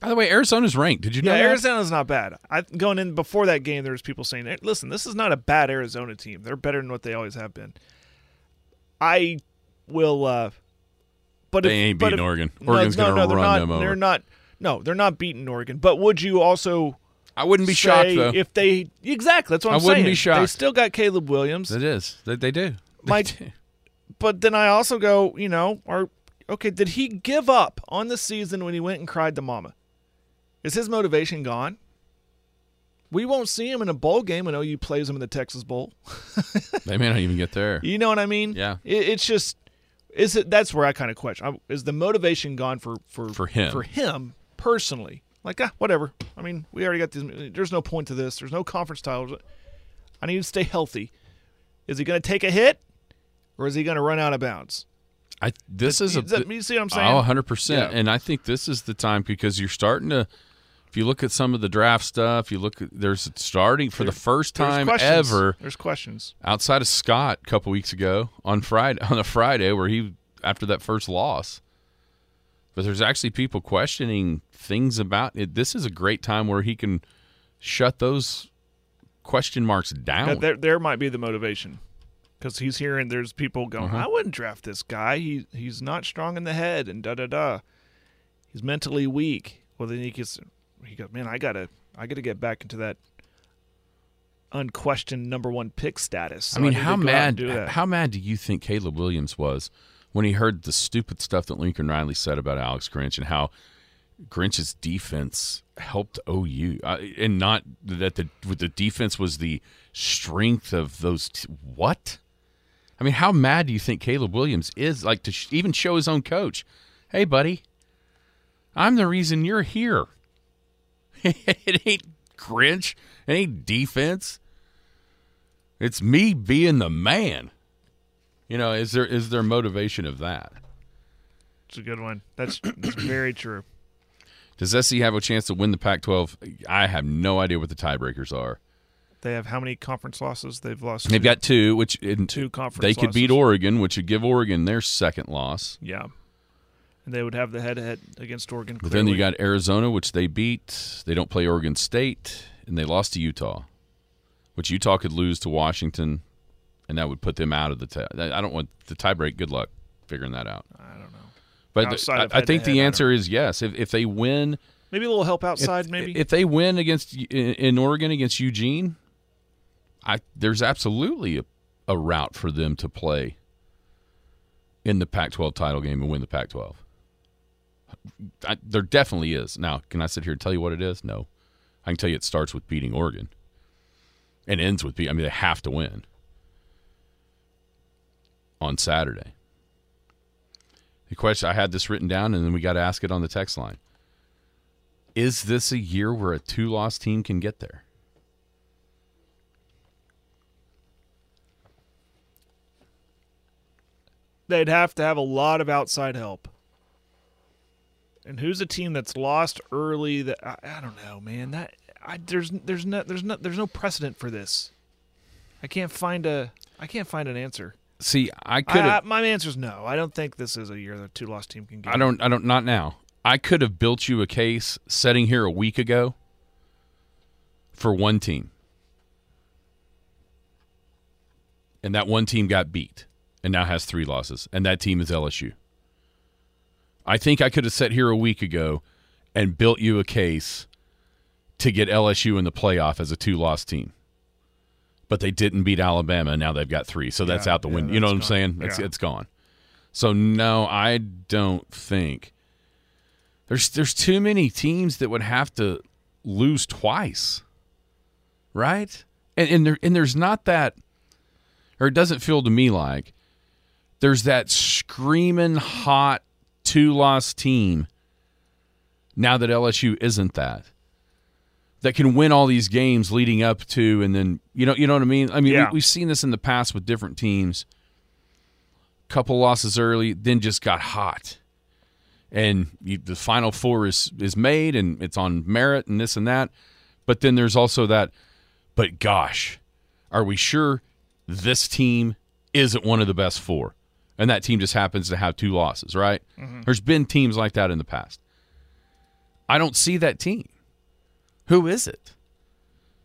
E: By the way, Arizona's ranked. Did you know
F: yeah,
E: that?
F: Arizona's not bad. I going in before that game, there was people saying, "Hey, "Listen, this is not a bad Arizona team. They're better than what they always have been." I will, uh but
E: They
F: if,
E: ain't beating
F: if-
E: Oregon. Oregon's
F: no,
E: gonna
F: no, they're
E: run
F: not,
E: them over.
F: They're not. No, they're not beating Oregon. But would you also?
E: I wouldn't be shocked though.
F: if they exactly. That's what
E: I
F: I'm
E: wouldn't
F: saying.
E: be shocked.
F: They still got Caleb Williams.
E: it is. They, they do. They
F: My-
E: do.
F: but then I also go, you know, or okay, did he give up on the season when he went and cried to mama? Is his motivation gone? We won't see him in a bowl game when OU plays him in the Texas Bowl.
E: They may not even get there.
F: You know what I mean?
E: Yeah.
F: It, it's just, is it? That's where I kind of question: I- Is the motivation gone for for
E: For him.
F: For him personally, like ah, whatever. I mean, we already got these. There's no point to this. There's no conference titles. I need to stay healthy. Is he going to take a hit, or is he going to run out of bounds?
E: I this is a
F: Is that- you see what I'm saying?
E: Oh, 100%. And I think this is the time because you're starting to if you look at some of the draft stuff, you look at there's starting for the first time
F: questions.
E: ever
F: There's questions.
E: outside of Scott a couple weeks ago on Friday on a Friday where he after that first loss. But there's actually people questioning things about it. This is a great time where he can shut those question marks down.
F: That there, there might be the motivation because he's hearing there's people going,
E: Uh-huh.
F: I wouldn't draft this guy. He he's not strong in the head and da da da. He's mentally weak. Well, then he gets he goes, man, I gotta I gotta get back into that unquestioned number one pick status. So
E: I mean,
F: to
E: how
F: go out and
E: mad how mad do you think Caleb Williams was when he heard the stupid stuff that Lincoln Riley said about Alex Grinch and how Grinch's defense helped OU uh, and not that the the defense was the strength of those t- what? I mean, how mad do you think Caleb Williams is like to sh- even show his own coach, "Hey buddy, I'm the reason you're here." it ain't Grinch, it ain't defense. It's me being the man. You know, is there is there motivation of that?
F: It's a good one. That's, that's very true.
E: Does SC have a chance to win the Pac-12? I have no idea what the tiebreakers are.
F: They have how many conference losses? They've lost.
E: They've got two, which in,
F: Two conference
E: They could beat. Oregon, which would give Oregon their second loss.
F: yeah, and they would have the head to head against Oregon.
E: But then you got Arizona, which they beat. They don't play Oregon State, and they lost to Utah, which Utah could lose to Washington, and that would put them out of the. Tie. I don't want the tiebreak. Good luck figuring that out.
F: I don't know.
E: But the- I, I think the answer is yes. If if they win,
F: Maybe a little help
E: if,
F: outside. maybe
E: if they win against in, in Oregon against Eugene, I there's absolutely a, a route for them to play in the Pac-12 title game and win the Pac-12. I, there definitely is. Now, can I sit here and tell you what it is? No, I can tell you it starts with beating Oregon and ends with beat. I mean, they have to win on Saturday. The question I had this written down, and then we got to ask it on the text line. Is this a year where a two-loss team can get there?
F: They'd have to have a lot of outside help. And who's a team that's lost early? That I, I don't know, man. That I, there's there's no there's no there's no precedent for this. I can't find a I can't find an answer.
E: See, I could
F: I, I,
E: have.
F: my answer is no. I don't think this is a year that a two loss team can get.
E: I don't. I don't. Not now. I could have built you a case sitting here a week ago for one team, and that one team got beat and now has three losses, and that team is LSU. I think I could have sat here a week ago and built you a case to get LSU in the playoff as a two-loss team. But they didn't beat Alabama, and now they've got three, so that's out the
F: yeah,
E: window. You know what I'm saying? It's
F: Yeah.
E: it's gone. So no, I don't think there's there's too many teams that would have to lose twice, right? And and there and there's not that, or it doesn't feel to me like there's that screaming hot two loss team now that LSU isn't that. That can win all these games leading up to, and then you know, you know what I mean. I mean,
F: Yeah.
E: we, we've seen this in the past with different teams. Couple losses early, then just got hot, and you, the final four is is made, and it's on merit and this and that. But then there's also that. But gosh, are we sure this team isn't one of the best four? And that team just happens to have two losses, right? Mm-hmm. There's been teams like that in the past. I don't see that team. Who is it?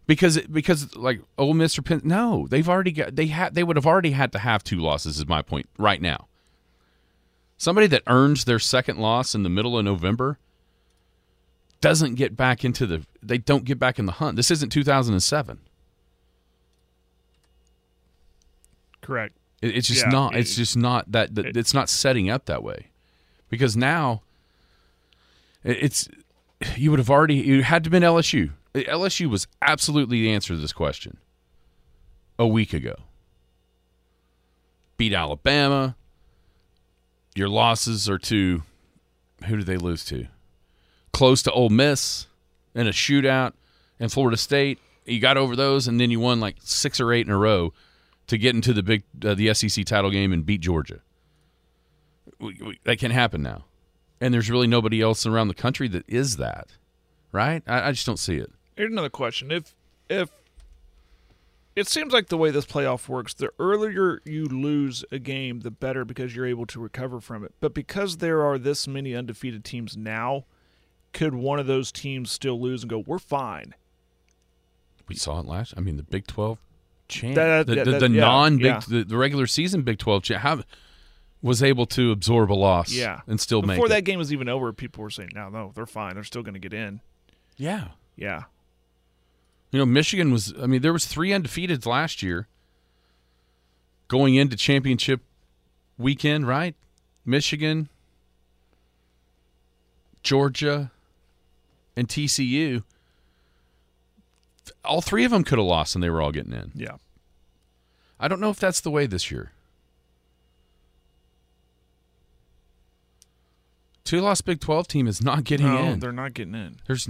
E: Because because like Ole Miss or Penn, no, they've already got they had they would have already had to have two losses. Is my point right now. Somebody that earns their second loss in the middle of November doesn't get back into the they don't get back in the hunt. This isn't 2007.
F: Correct.
E: It- It's just
F: Yeah,
E: not.
F: it-
E: It's just not that. that
F: it-
E: it's not setting up that way, because now it- it's you would have already. You had to been LSU. LSU was absolutely the answer to this question a week ago. Beat Alabama. Your losses are to who did they lose to? Close to Ole Miss in a shootout and Florida State. You got over those, and then you won like six or eight in a row to get into the big uh, the SEC title game and beat Georgia. We, we, that can happen now, and there's really nobody else around the country that is that, right? I, I just don't see it.
F: Here's another question: If if it seems like the way this playoff works, the earlier you lose a game, the better because you're able to recover from it. But because there are this many undefeated teams now, could one of those teams still lose and go, "We're fine"?
E: We saw it last. I mean, the Big Twelve champ,
F: That-
E: the,
F: that-
E: the,
F: that-
E: the
F: yeah,
E: non big,
F: yeah.
E: the, the regular season Big Twelve champ, how, was able to absorb a loss,
F: Yeah,
E: and still
F: before
E: make before
F: that
E: it.
F: game was even over, people were saying, "No, no, they're fine. They're still going to get in."
E: Yeah,
F: Yeah,
E: You know, Michigan was. I mean, there was three undefeateds last year going into championship weekend, right? Michigan, Georgia, and TCU. All three of them could have lost, and they were all getting in.
F: yeah.
E: I don't know if that's the way this year. Two loss Big Twelve team is not getting
F: No,
E: in.
F: they're not getting in.
E: There's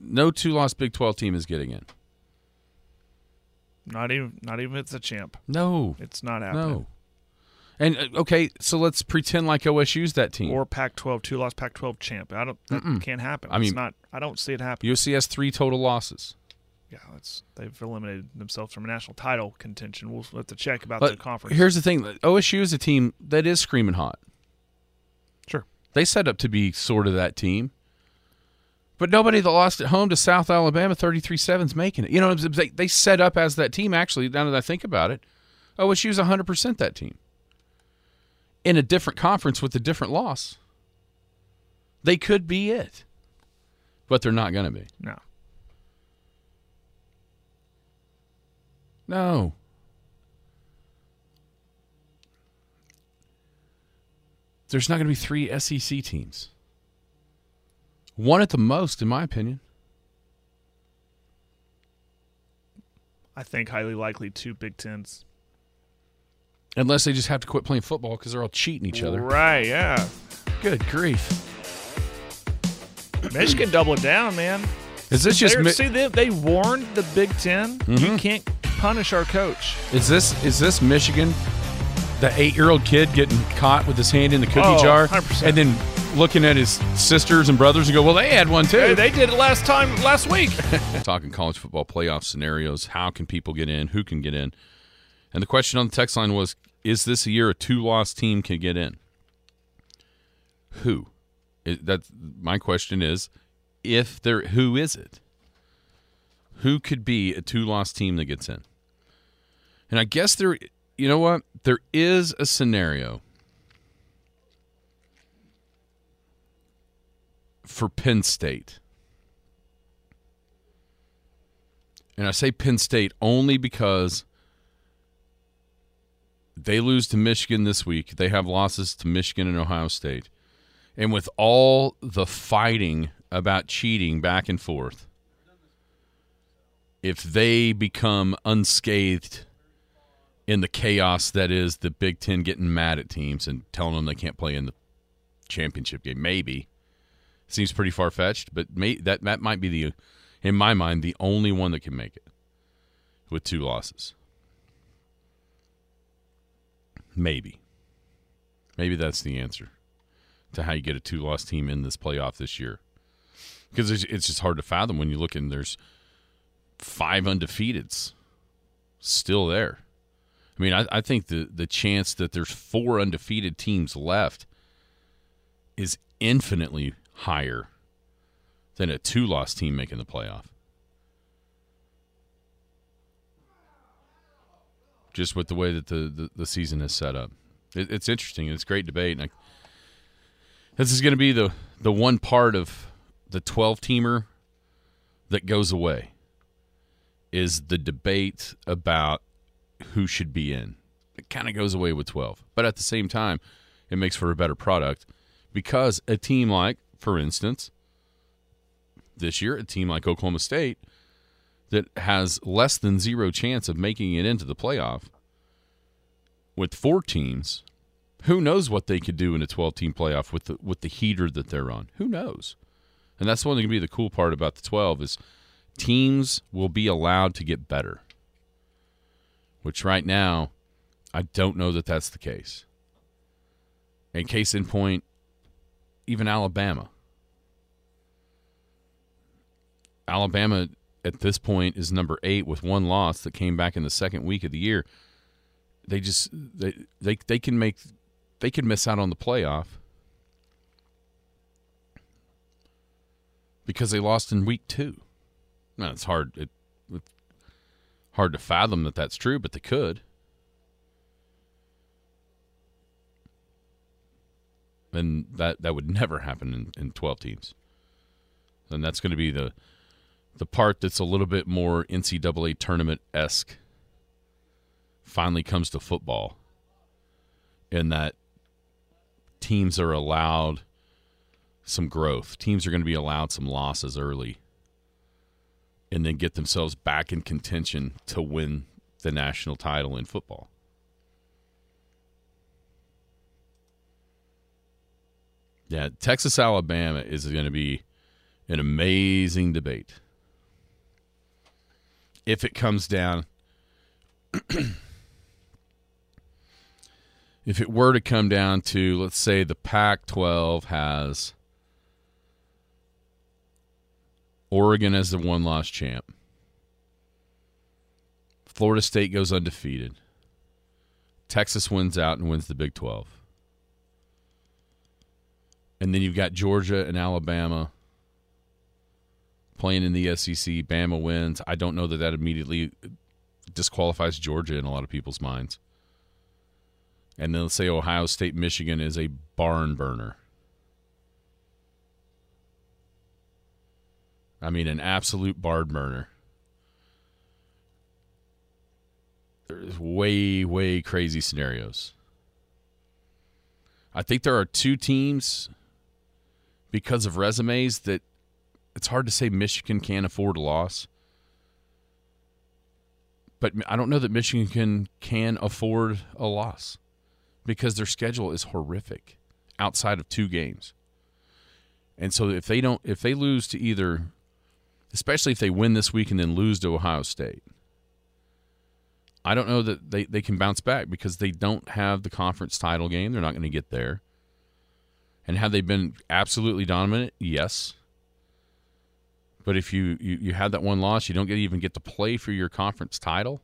E: no two loss Big Twelve team is getting in.
F: Not even, not even if it's a champ.
E: No,
F: It's not happening.
E: No. And uh, okay, so let's pretend like OSU's that team.
F: Or Pac-12, two loss Pac-12 champ. I don't. That
E: Mm-mm.
F: can't happen.
E: I
F: it's
E: mean-
F: not. I don't see it happening.
E: USC has three total losses.
F: Yeah, that's they've eliminated themselves from a national title contention. We'll have to check about
E: But
F: the conference.
E: here's the thing: OSU is a team that is screaming hot.
F: Sure.
E: They set up to be sort of that team, but nobody that lost at home to South Alabama 33-7 is making it. You know, they they set up as that team. Actually, now that I think about it, OSU's 100 percent that team in a different conference with a different loss. They could be it, but they're not going to be.
F: no.
E: No. There's not going to be three SEC teams. One at the most, in my opinion.
F: I think highly likely two Big Tens.
E: Unless they just have to quit playing football because they're all cheating each other.
F: Right? Yeah.
E: Good grief.
F: Michigan double it down, man.
E: Is this just mi-
F: see they, they warned the Big 10 You mm-hmm. can't punish our coach.
E: is this is this Michigan? The eight year old kid getting caught with his hand in the cookie
F: Oh,
E: jar
F: 100%.
E: and then looking at his sisters and brothers and go, Well, they had one too.
F: Hey, they did it last time last week.
E: talking college football playoff scenarios. How can people get in? Who can get in? And the question on the text line was: Is this a year a two-loss team can get in? Who? It, that's my question is: If there, who is it? Who could be a two-loss team that gets in? And I guess there, you know what? There is a scenario for Penn State. And I say Penn State only because they lose to Michigan this week. They have losses to Michigan and Ohio State. And with all the fighting about cheating back and forth, if they become unscathed in the chaos that is the Big Ten getting mad at teams and telling them they can't play in the championship game, maybe Seems pretty far fetched, but may, that that might be the, in my mind, the only one that can make it with two losses. Maybe. Maybe that's the answer to how you get a two loss team in this playoff this year. Because it's, it's just hard to fathom when you look and there's five undefeateds still there. I mean, I, I think the, the chance that there's four undefeated teams left is infinitely higher than a two loss team making the playoff. Just with the way that the, the, the season is set up. It, it's interesting. It's great debate. And I, this is going to be the, the one part of the 12 teamer that goes away is the debate about who should be in. It kind of goes away with 12. But at the same time, it makes for a better product because a team like, for instance, this year, a team like Oklahoma State that has less than zero chance of making it into the playoff with four teams, who knows what they could do in a 12 team playoff with the, with the heater that they're on? Who knows? And that's one going to be the cool part about the 12 is teams will be allowed to get better. Which right now, I don't know that that's the case. And case in point, even Alabama. Alabama at this point is number eight with one loss that came back in the second week of the year. They just they they they can make they can miss out on the playoff because they lost in week two. Now it's hard it, hard to fathom that that's true, but they could. And that that would never happen in, in twelve teams. And that's going to be the the part that's a little bit more NCAA tournament esque finally comes to football, in that teams are allowed some growth. Teams are going to be allowed some losses early, and then get themselves back in contention to win the national title in football. Yeah, Texas Alabama is going to be an amazing debate if it comes down if it were to come down to let's say the Pac 12 has Oregon as the one loss champ. Florida State goes undefeated. Texas wins out and wins the Big 12. And then you've got Georgia and Alabama playing in the SEC. Bama wins. I don't know that that immediately disqualifies Georgia in a lot of people's minds. And then let's say Ohio State, Michigan is a barn burner. I mean, an absolute barn burner. There's way, way crazy scenarios. I think there are two teams because of resumes that it's hard to say Michigan can't afford a loss. But I don't know that Michigan can, can afford a loss because their schedule is horrific outside of two games. And so if they don't if they lose to either especially if they win this week and then lose to Ohio State, I don't know that they, they can bounce back because they don't have the conference title game. They're not going to get there. And have they been absolutely dominant? Yes. But if you, you, you had that one loss, you don't get even get to play for your conference title,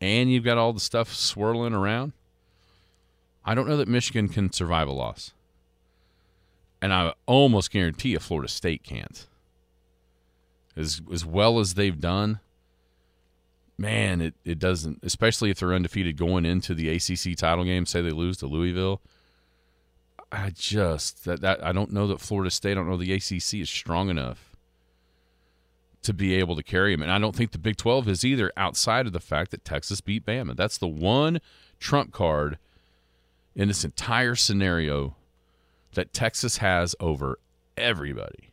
E: and you've got all the stuff swirling around. I don't know that Michigan can survive a loss. And I almost guarantee a Florida State can't. As as well as they've done, man, it, it doesn't especially if they're undefeated going into the ACC title game, say they lose to Louisville. I just that, that I don't know that Florida State, I don't know the ACC is strong enough to be able to carry them. And I don't think the Big 12 is either outside of the fact that Texas beat Bama. That's the one trump card in this entire scenario that Texas has over everybody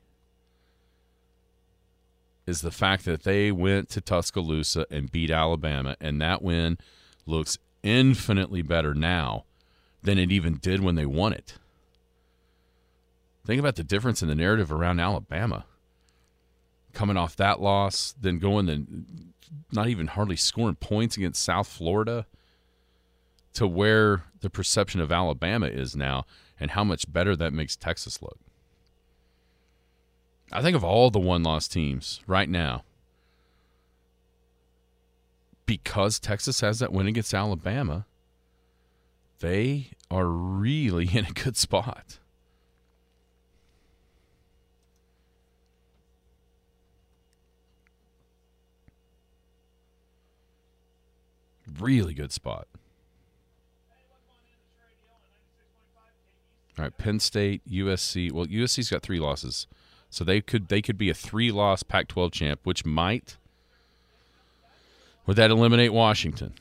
E: is the fact that they went to Tuscaloosa and beat Alabama, and that win looks infinitely better now than it even did when they won it. Think about the difference in the narrative around Alabama. Coming off that loss, then going and not even hardly scoring points against South Florida to where the perception of Alabama is now and how much better that makes Texas look. I think of all the one loss teams right now, because Texas has that win against Alabama, they are really in a good spot. Really good spot. All right, Penn State, USC. Well, USC's got three losses, so they could they could be a three-loss Pac-12 champ, which might would that eliminate Washington?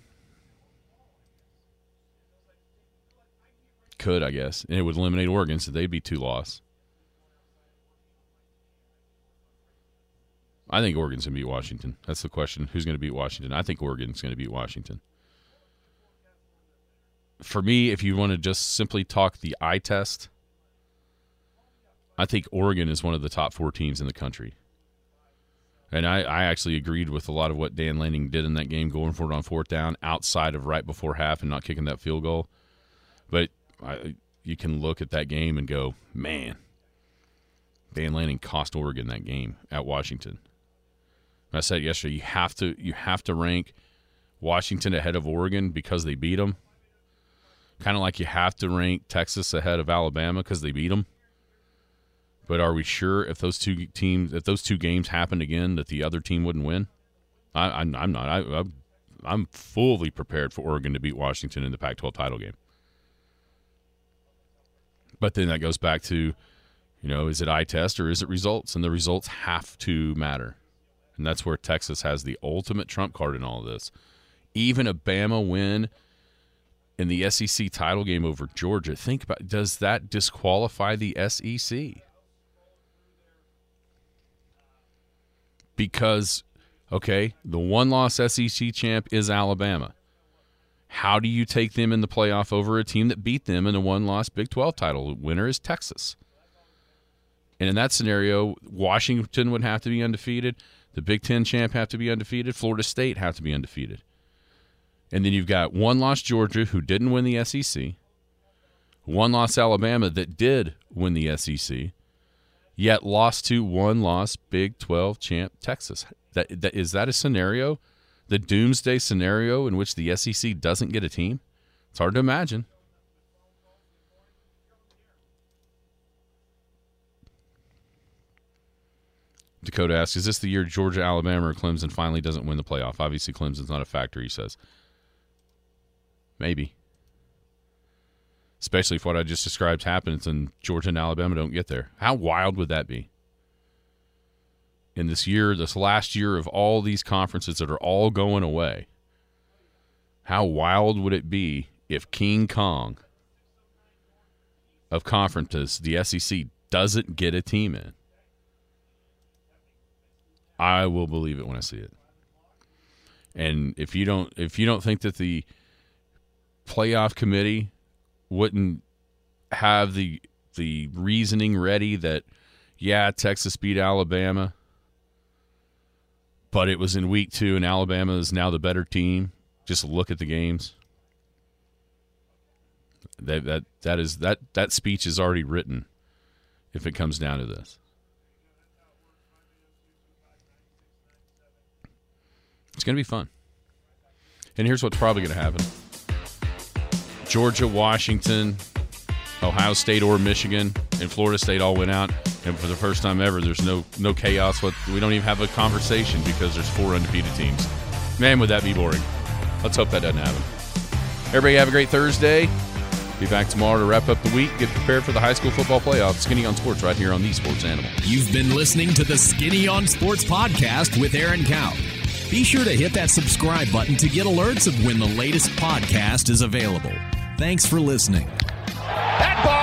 E: Could I guess, and it would eliminate Oregon, so they'd be two loss. I think Oregon's going to beat Washington. That's the question. Who's going to beat Washington? I think Oregon's going to beat Washington. For me, if you want to just simply talk the eye test, I think Oregon is one of the top four teams in the country. And I, I actually agreed with a lot of what Dan Lanning did in that game, going for it on fourth down outside of right before half and not kicking that field goal. But I, you can look at that game and go, man, Dan Lanning cost Oregon that game at Washington. I said yesterday, you have to you have to rank Washington ahead of Oregon because they beat them. Kind of like you have to rank Texas ahead of Alabama because they beat them. But are we sure if those two teams, if those two games happened again, that the other team wouldn't win? I, am not. I, I'm, I'm fully prepared for Oregon to beat Washington in the Pac-12 title game. But then that goes back to, you know, is it eye test or is it results? And the results have to matter. And that's where Texas has the ultimate trump card in all of this. Even a Bama win in the SEC title game over Georgia, think about does that disqualify the SEC? Because okay, the one loss SEC champ is Alabama. How do you take them in the playoff over a team that beat them in a one loss Big 12 title? Winner is Texas. And in that scenario, Washington would have to be undefeated. The Big Ten champ have to be undefeated. Florida State have to be undefeated. And then you've got one loss Georgia who didn't win the SEC, one loss Alabama that did win the SEC, yet lost to one loss Big 12 champ Texas. That, that is that a scenario, the doomsday scenario in which the SEC doesn't get a team? It's hard to imagine. Dakota asks, "Is this the year Georgia, Alabama, or Clemson finally doesn't win the playoff?" Obviously, Clemson's not a factor. He says, "Maybe." Especially if what I just described happens and Georgia and Alabama don't get there. How wild would that be? In this year, this last year of all these conferences that are all going away, how wild would it be if King Kong of conferences, the SEC, doesn't get a team in? I will believe it when I see it. And if you don't if you don't think that the playoff committee wouldn't have the the reasoning ready that yeah, Texas beat Alabama, but it was in week 2 and Alabama is now the better team. Just look at the games. That that that is that that speech is already written if it comes down to this. It's going to be fun. And here's what's probably going to happen Georgia, Washington, Ohio State, or Michigan, and Florida State all went out. And for the first time ever, there's no no chaos. What we don't even have a conversation because there's four undefeated teams. Man, would that be boring? Let's hope that doesn't happen. Everybody have a great Thursday. Be back tomorrow to wrap up the week. Get prepared for the high school football playoffs. Skinny on Sports right here on the Sports Animal.
B: You've been listening to the Skinny on Sports podcast with Aaron Cow. Be sure to hit that subscribe button to get alerts of when the latest podcast is available. Thanks for listening. That ball